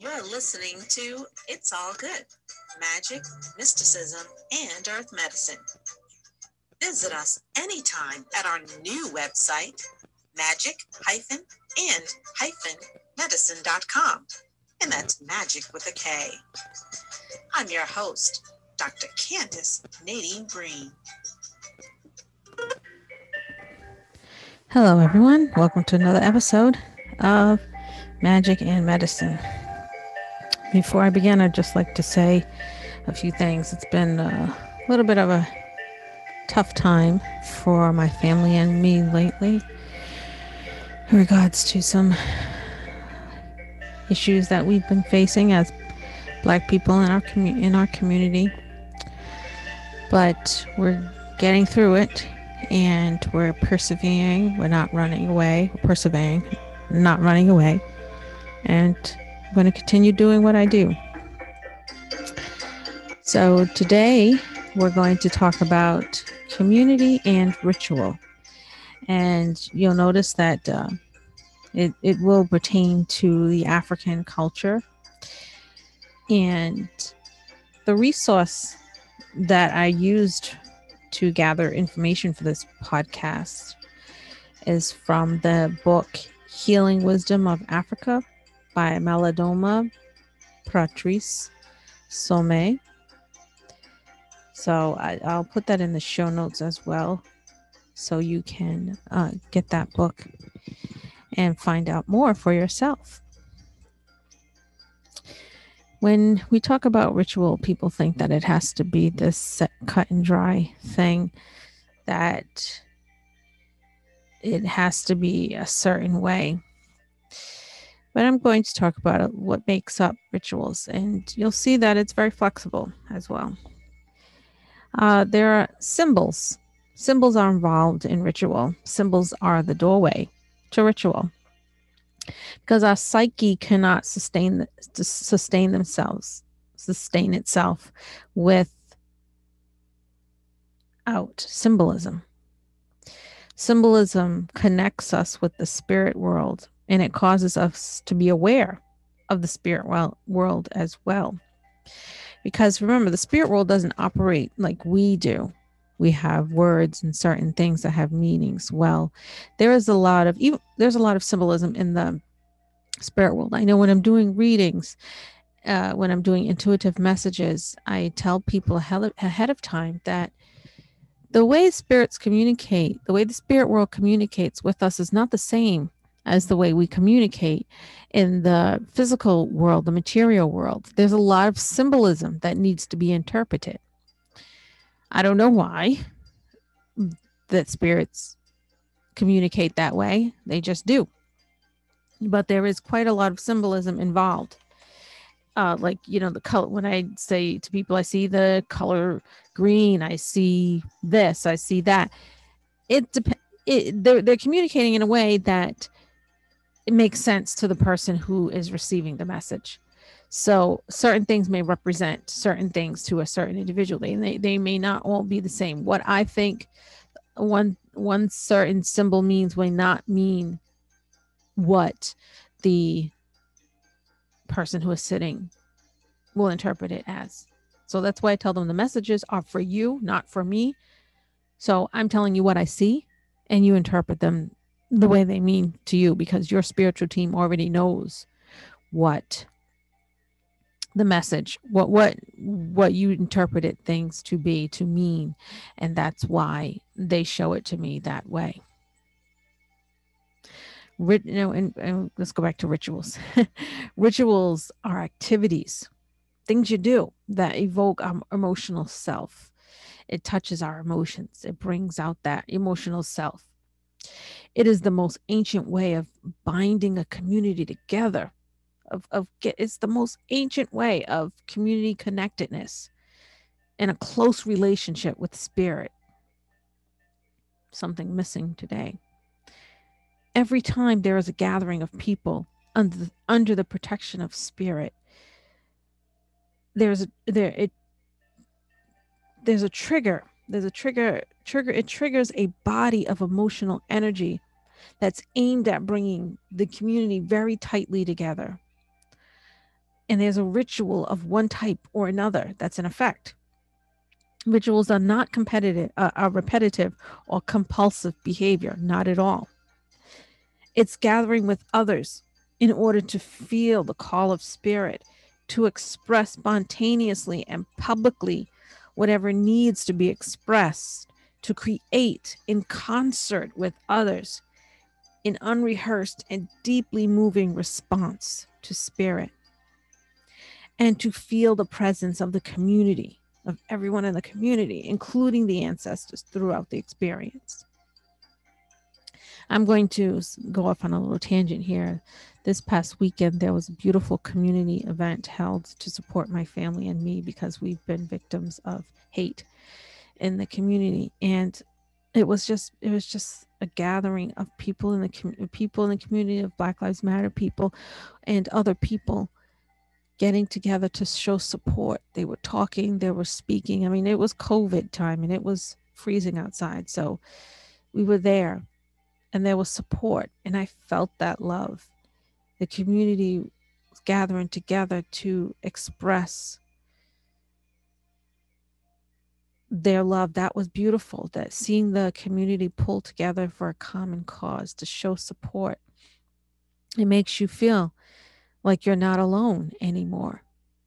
You're listening to It's All Good Magic, Mysticism, and Earth Medicine. Visit us anytime at our new website, magic and that's magic with a K. I'm your host, Dr. Candace Nadine Green. Hello, everyone. Welcome to another episode of Magic and Medicine. Before I begin, I'd just like to say a few things. It's been a little bit of a tough time for my family and me lately in regards to some issues that we've been facing as black people in our commu- in our community. But we're getting through it and we're persevering. We're not running away. We're persevering, not running away. And I'm going to continue doing what I do. So today we're going to talk about community and ritual. And you'll notice that uh, it, it will pertain to the African culture. And the resource that I used to gather information for this podcast is from the book Healing Wisdom of Africa by Malidoma Patrice Somé. So I, will put that in the show notes as well. So you can uh, get that book and find out more for yourself. When we talk about ritual, people think that it has to be this set, cut and dry thing, that it has to be a certain way but I'm going to talk about what makes up rituals, and you'll see that it's very flexible as well. Uh, there are symbols. Symbols are involved in ritual. Symbols are the doorway to ritual because our psyche cannot sustain sustain themselves, sustain itself with out symbolism. Symbolism connects us with the spirit world and it causes us to be aware of the spirit world as well. Because remember, the spirit world doesn't operate like we do. We have words and certain things that have meanings. Well, there is a lot of even there's a lot of symbolism in the spirit world. I know when I'm doing readings, uh, when I'm doing intuitive messages, I tell people ahead of time that the way spirits communicate, the way the spirit world communicates with us is not the same as the way we communicate in the physical world, the material world. There's a lot of symbolism that needs to be interpreted. I don't know why that spirits communicate that way, they just do. But there is quite a lot of symbolism involved. Uh, like you know the color when i say to people i see the color green i see this i see that it depends they're, they're communicating in a way that it makes sense to the person who is receiving the message. So certain things may represent certain things to a certain individual. They, they, they may not all be the same. What I think one one certain symbol means may not mean what the person who is sitting will interpret it as. So that's why I tell them the messages are for you, not for me. So I'm telling you what I see, and you interpret them the way they mean to you because your spiritual team already knows what the message what what what you interpreted things to be to mean. And that's why they show it to me that way. You know and, and let's go back to rituals. Rituals are activities things you do that evoke our emotional self. It touches our emotions. It brings out that emotional self. It is the most ancient way of binding a community together. Of, of get, it's the most ancient way of community connectedness and a close relationship with spirit. Something missing today. Every time there is a gathering of people under the, under the protection of spirit, there's a there it there's a trigger there's a trigger trigger it triggers a body of emotional energy that's aimed at bringing the community very tightly together and there's a ritual of one type or another that's in effect. Rituals are not competitive uh, are repetitive or compulsive behavior not at all. It's gathering with others in order to feel the call of spirit to express spontaneously and publicly whatever needs to be expressed, to create in concert with others in unrehearsed and deeply moving response to spirit, and to feel the presence of the community, of everyone in the community, including the ancestors throughout the experience. I'm going to go off on a little tangent here. This past weekend, there was a beautiful community event held to support my family and me because we've been victims of hate in the community. And it was just, it was just a gathering of people in the com- people in the community of Black Lives Matter people and other people getting together to show support. They were talking, they were speaking. I mean, it was COVID time and it was freezing outside. So we were there and there was support and i felt that love the community was gathering together to express their love that was beautiful that seeing the community pull together for a common cause to show support it makes you feel like you're not alone anymore.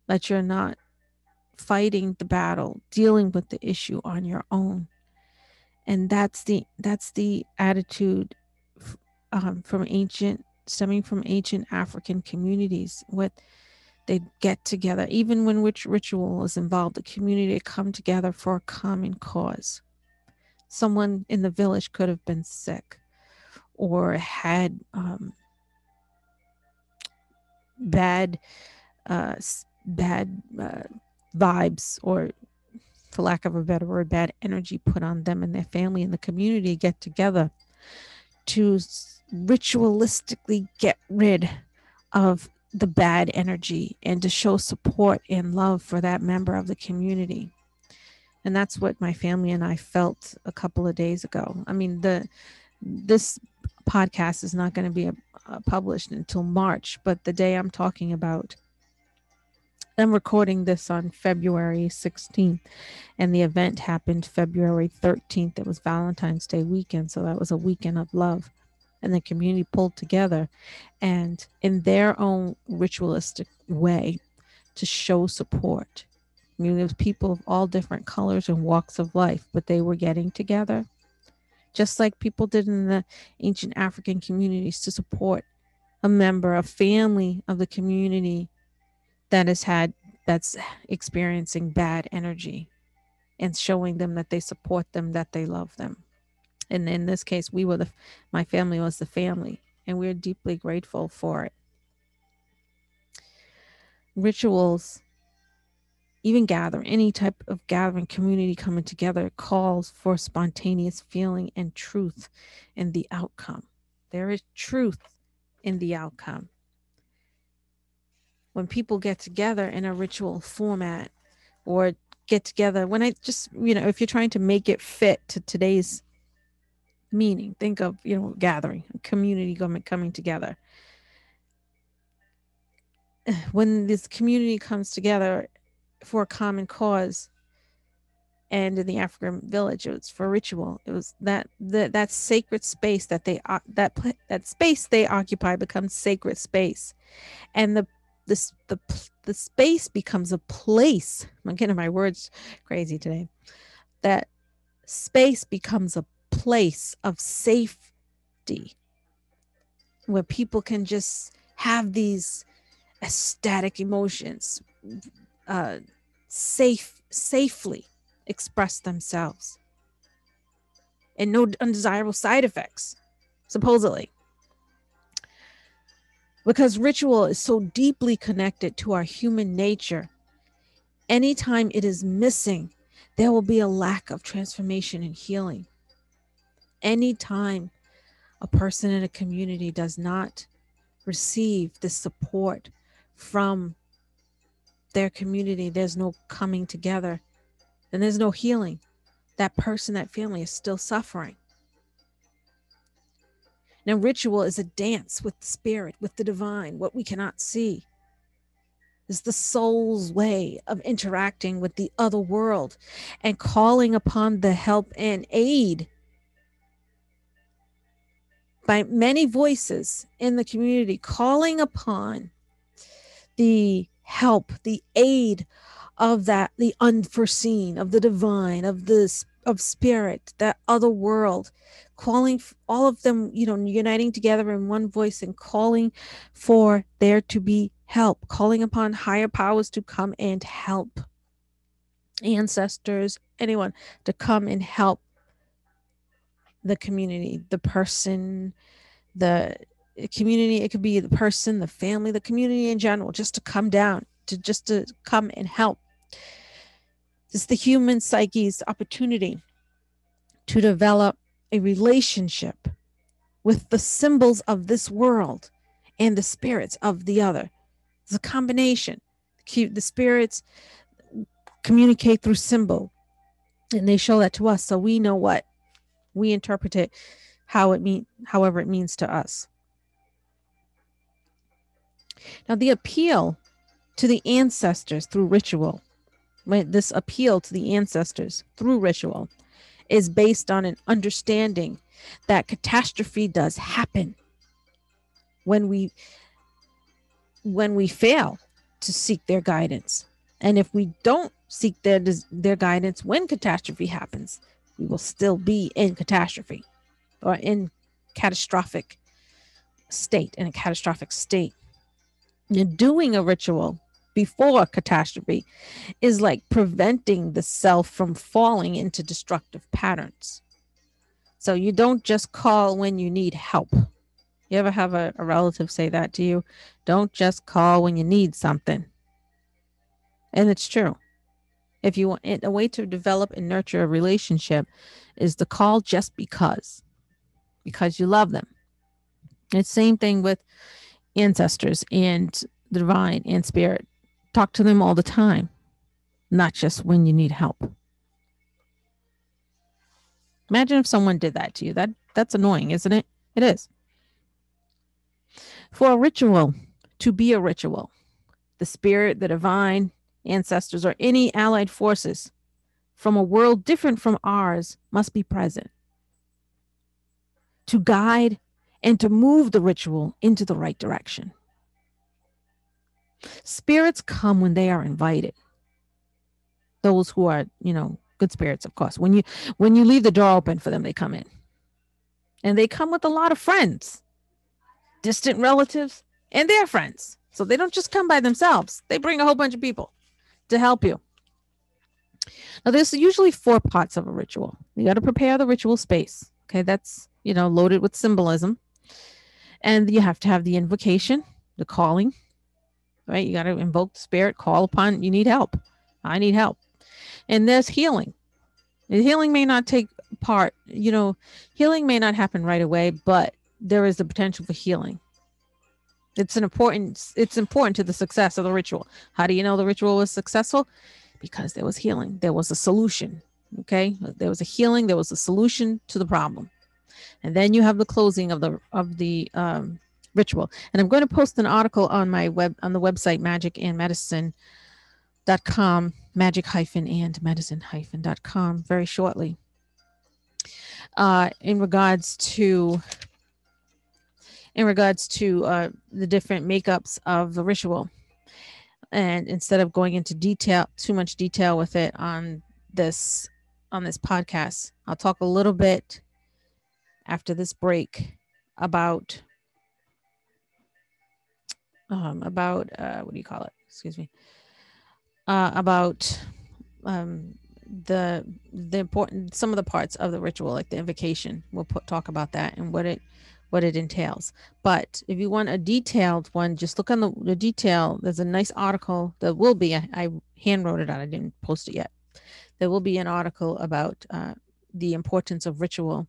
That you're not fighting the battle dealing with the issue on your own. And that's the that's the attitude um, from ancient stemming from ancient african communities with they get together. Even when which ritual is involved the community come together for a common cause. Someone in the village could have been sick or had um, bad uh, bad uh, vibes or for lack of a better word, bad energy put on them and their family and the community get together to ritualistically get rid of the bad energy and to show support and love for that member of the community. And that's what my family and I felt a couple of days ago. I mean, the this podcast is not going to be a, uh, published until March, but the day I'm talking about I'm recording this on February 16th, and the event happened February 13th. It was Valentine's Day weekend, so that was a weekend of love. And the community pulled together and, in their own ritualistic way, to show support. I mean, there was people of all different colors and walks of life, but they were getting together, just like people did in the ancient African communities to support a member, a family of the community that has had that's experiencing bad energy and showing them that they support them that they love them. And in this case we were the my family was the family and we're deeply grateful for it. Rituals even gather any type of gathering community coming together calls for spontaneous feeling and truth in the outcome. There is truth in the outcome. When people get together in a ritual format or get together when i just you know if you're trying to make it fit to today's meaning think of you know gathering community coming coming together. When this community comes together for a common cause and in the african village it was for ritual it was that that, that sacred space that they uh, that that space they occupy becomes sacred space and the this the the space becomes a place. I'm getting my words crazy today. That space becomes a place of safety where people can just have these ecstatic emotions uh, safe safely express themselves and no undesirable side effects supposedly because ritual is so deeply connected to our human nature. Anytime it is missing, there will be a lack of transformation and healing. Anytime a person in a community does not receive the support from their community, there's no coming together, and there's no healing. That person, that family is still suffering. Now, ritual is a dance with the spirit, with the divine, what we cannot see. Is the soul's way of interacting with the other world and calling upon the help and aid by many voices in the community, calling upon the help, the aid of that, the unforeseen, of the divine, of this of spirit, that other world, calling all of them, you know, uniting together in one voice and calling for there to be help, calling upon higher powers to come and help. Ancestors, anyone to come and help the community, the person, the community. It could be the person, the family, the community in general, just to come down, to just to come and help. It's the human psyche's opportunity to develop a relationship with the symbols of this world and the spirits of the other. It's a combination. The spirits communicate through symbol, and they show that to us, so we know what we interpret it how it mean however it means to us. Now, the appeal to the ancestors through ritual, this appeal to the ancestors through ritual is based on an understanding that catastrophe does happen when we when we fail to seek their guidance. And if we don't seek their their guidance when catastrophe happens we will still be in catastrophe or in catastrophic state in a catastrophic state doing a ritual before catastrophe is like preventing the self from falling into destructive patterns. So you don't just call when you need help. You ever have a, a relative say that to you? Don't just call when you need something. And it's true. If you want a way to develop and nurture a relationship is to call just because, because you love them. It's same thing with ancestors and the divine and spirit. Talk to them all the time, not just when you need help. Imagine if someone did that to you. That that's annoying, isn't it? It is. For a ritual to be a ritual, the spirit, the divine, ancestors, or any allied forces from a world different from ours must be present to guide and to move the ritual into the right direction. Spirits come when they are invited. Those who are, you know, good spirits, of course. When you when you leave the door open for them, they come in. And they come with a lot of friends, distant relatives, and their friends. So they don't just come by themselves. They bring a whole bunch of people to help you. Now, there's usually four parts of a ritual. You got to prepare the ritual space. Okay, that's you know loaded with symbolism, and you have to have the invocation, the calling, right? You got to invoke the spirit, call upon, you need help. I need help. And there's healing. The healing may not take part, you know, healing may not happen right away, but there is the potential for healing. It's an important it's important to the success of the ritual. How do you know the ritual was successful? Because there was healing. There was a solution. Okay? There was a healing, there was a solution to the problem. And then you have the closing of the of the um ritual. And I'm going to post an article on my web on the website magic and medicine.com, magic hyphen and medicine hyphen.com very shortly. Uh, in regards to in regards to uh, the different makeups of the ritual. And instead of going into detail, too much detail with it on this on this podcast, I'll talk a little bit after this break about um, about uh, what do you call it? Excuse me. Uh, about um, the the important some of the parts of the ritual, like the invocation. We'll put, talk about that and what it what it entails. But if you want a detailed one, just look on the, the detail. There's a nice article that will be. I, I hand wrote it out. I didn't post it yet. There will be an article about uh, the importance of ritual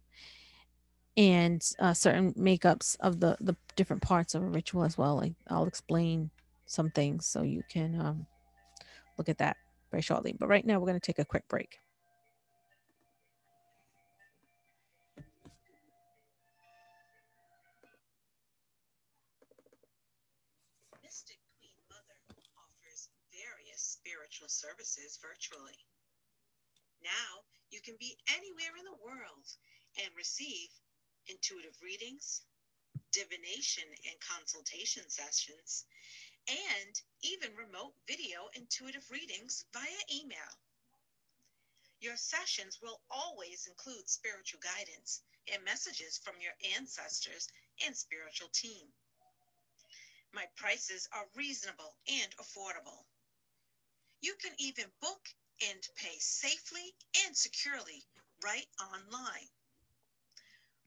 and uh, certain makeups of the the different parts of a ritual as well. Like I'll explain some things so you can um, look at that very shortly. But right now, we're going to take a quick break. Mystic Queen Mother offers various spiritual services virtually. Now you can be anywhere in the world and receive intuitive readings, divination and consultation sessions, and even remote video intuitive readings via email. Your sessions will always include spiritual guidance and messages from your ancestors and spiritual team. My prices are reasonable and affordable. You can even book and pay safely and securely right online.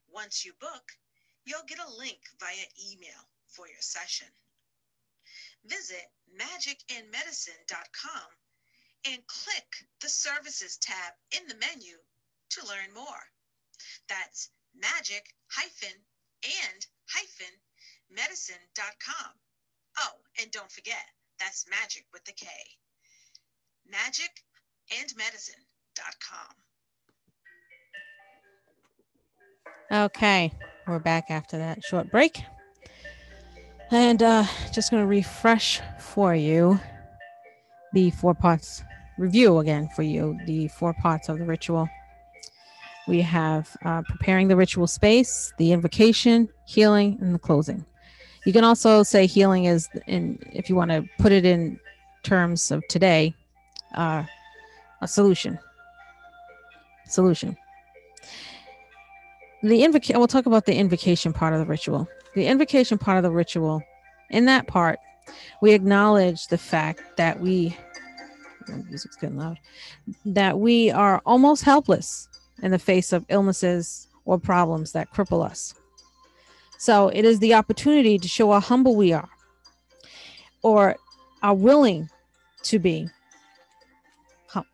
Once you book, you'll get a link via email for your session. Visit magicandmedicine.com and click the services tab in the menu to learn more. That's magic hyphen and hyphen medicine.com. Oh, and don't forget, that's magic with the K. Magic and medicine.com. Okay, we're back after that short break. And uh, just going to refresh for you the four parts review again for you the four parts of the ritual. We have uh, preparing the ritual space, the invocation, healing, and the closing. You can also say healing is in if you want to put it in terms of today, uh, a solution. Solution. The invocation. We'll talk about the invocation part of the ritual. The invocation part of the ritual. In that part, we acknowledge the fact that we. Music's getting loud. That we are almost helpless in the face of illnesses or problems that cripple us. So it is the opportunity to show how humble we are or are willing to be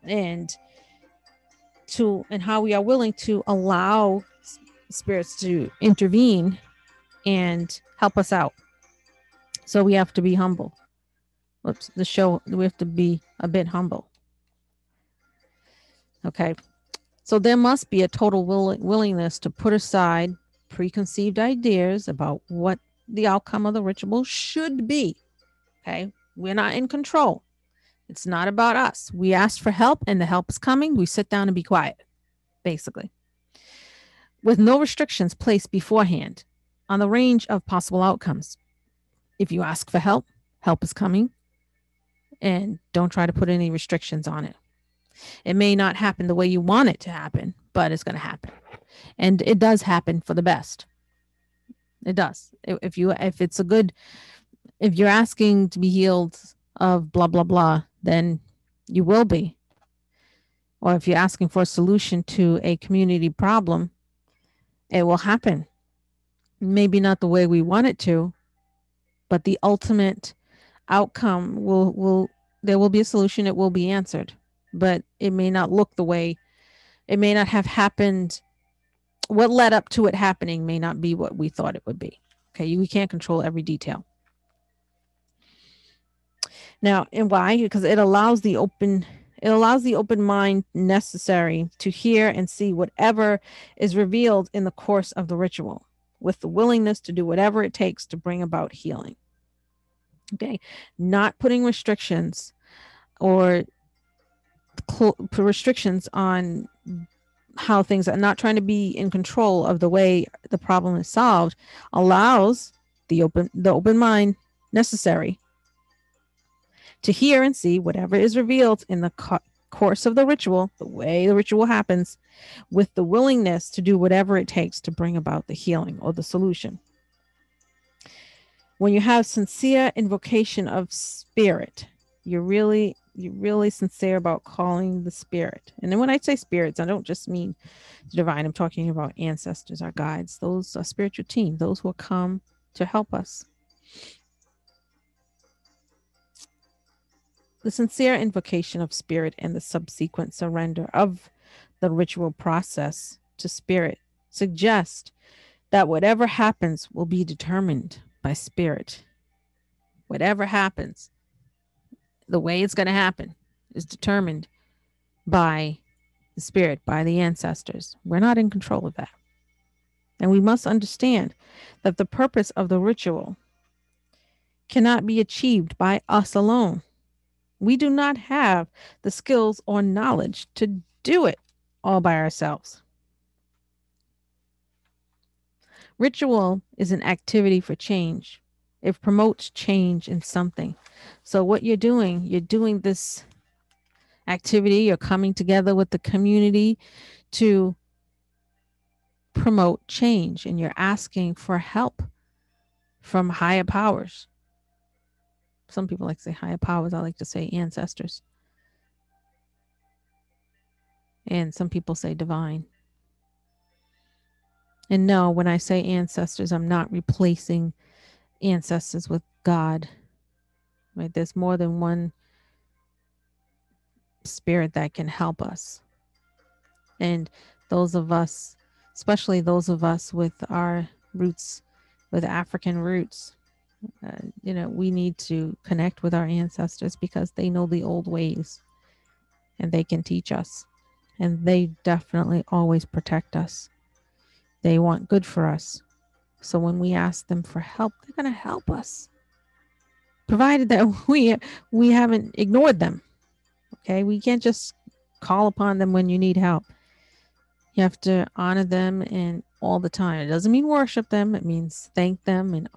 and to and how we are willing to allow spirits to intervene and help us out. So we have to be humble. Whoops the show we have to be a bit humble. Okay. So there must be a total will, willingness to put aside preconceived ideas about what the outcome of the ritual should be. Okay. We're not in control. It's not about us. We ask for help and the help is coming. We sit down and be quiet, basically. With no restrictions placed beforehand on the range of possible outcomes. If you ask for help, help is coming. And don't try to put any restrictions on it. It may not happen the way you want it to happen, but it's going to happen. And it does happen for the best. It does. If you if it's a good if you're asking to be healed of blah blah blah then you will be. Or if you're asking for a solution to a community problem, it will happen. Maybe not the way we want it to, but the ultimate outcome will will there will be a solution it will be answered but it may not look the way it may not have happened what led up to it happening may not be what we thought it would be okay we can't control every detail now, and why? Because it allows the open it allows the open mind necessary to hear and see whatever is revealed in the course of the ritual with the willingness to do whatever it takes to bring about healing. Okay, not putting restrictions or cl- restrictions on how things are not trying to be in control of the way the problem is solved allows the open the open mind necessary to hear and see whatever is revealed in the co- course of the ritual, the way the ritual happens, with the willingness to do whatever it takes to bring about the healing or the solution. When you have sincere invocation of spirit, you're really you're really sincere about calling the spirit. And then when I say spirits, I don't just mean the divine. I'm talking about ancestors, our guides, those are spiritual team, those who will come to help us The sincere invocation of spirit and the subsequent surrender of the ritual process to spirit suggest that whatever happens will be determined by spirit. Whatever happens, the way it's going to happen is determined by the spirit, by the ancestors. We're not in control of that. And we must understand that the purpose of the ritual cannot be achieved by us alone. We do not have the skills or knowledge to do it all by ourselves. Ritual is an activity for change. It promotes change in something. So, what you're doing, you're doing this activity, you're coming together with the community to promote change, and you're asking for help from higher powers. Some people like to say higher powers, I like to say ancestors. And some people say divine. And no, when I say ancestors, I'm not replacing ancestors with God. Right? There's more than one spirit that can help us. And those of us, especially those of us with our roots, with African roots, uh, you know, we need to connect with our ancestors because they know the old ways and they can teach us. And they definitely always protect us. They want good for us. So when we ask them for help, they're going to help us. Provided that we we haven't ignored them. Okay? We can't just call upon them when you need help. You have to honor them and all the time. It doesn't mean worship them. It means thank them and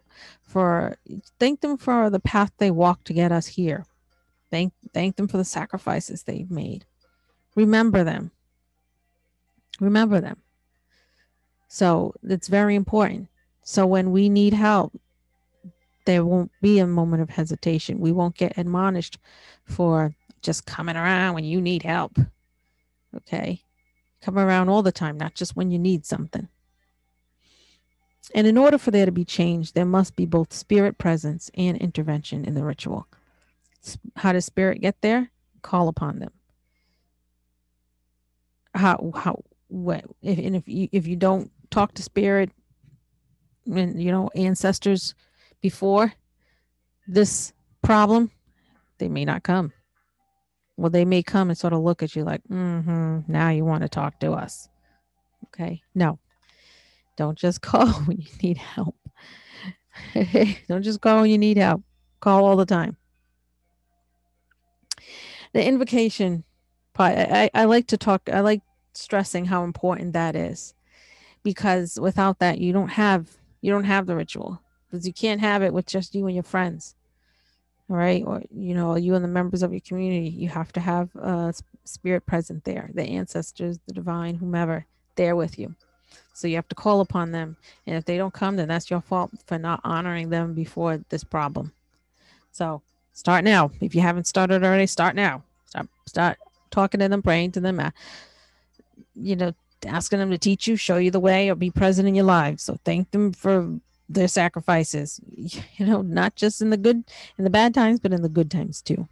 for thank them for the path they walked to get us here. Thank thank them for the sacrifices they've made. Remember them. Remember them. So it's very important. So when we need help, there won't be a moment of hesitation. We won't get admonished for just coming around when you need help. Okay. Come around all the time, not just when you need something. And in order for there to be change, there must be both spirit presence and intervention in the ritual. How does spirit get there? Call upon them. How how what if and if you if you don't talk to spirit and you know ancestors before this problem, they may not come. Well, they may come and sort of look at you like, mm-hmm, now you want to talk to us. Okay. No. Don't just call when you need help. Don't just call when you need help. Call all the time. The invocation part, I, I like to talk, I like stressing how important that is because without that you don't have you don't have the ritual because you can't have it with just you and your friends all right or you know you and the members of your community you have to have a spirit present there the ancestors the divine whomever there with you so you have to call upon them. And if they don't come then that's your fault for not honoring them before this problem. So start now. If you haven't started already start now. Start start talking to them praying to them uh, you know asking them to teach you, show you the way, or be present in your lives. So thank them for their sacrifices, you know, not just in the good, in the bad times, but in the good times too.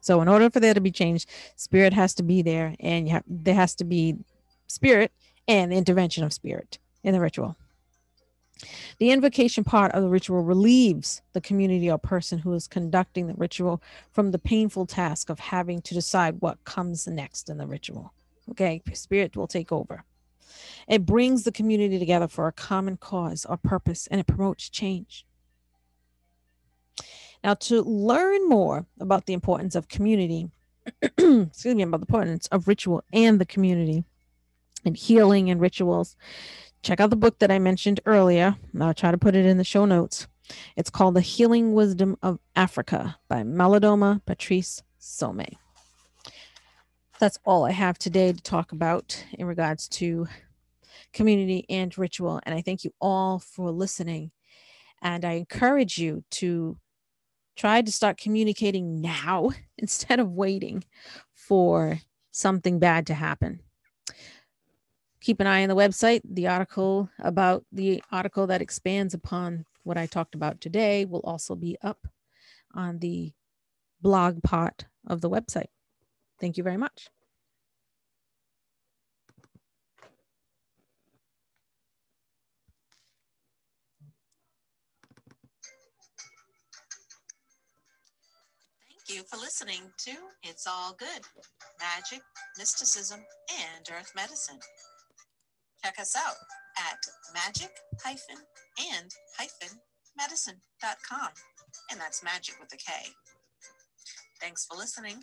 So in order for there to be change, spirit has to be there, and you have, there has to be spirit and the intervention of spirit in the ritual. The invocation part of the ritual relieves the community or person who is conducting the ritual from the painful task of having to decide what comes next in the ritual. Okay, spirit will take over. It brings the community together for a common cause or purpose and it promotes change. Now, to learn more about the importance of community, excuse me, about the importance of ritual and the community and healing and rituals, check out the book that I mentioned earlier. I'll try to put it in the show notes. It's called The Healing Wisdom of Africa by Malidoma Patrice Somé that's all I have today to talk about in regards to community and ritual. And I thank you all for listening. And I encourage you to try to start communicating now instead of waiting for something bad to happen. Keep an eye on the website. The article about the article that expands upon what I talked about today will also be up on the blog part of the website. Thank you very much. Thank you for listening to It's All Good Magic, Mysticism, and Earth Medicine. Check us out at magic and medicine.com. And that's magic with a K. Thanks for listening.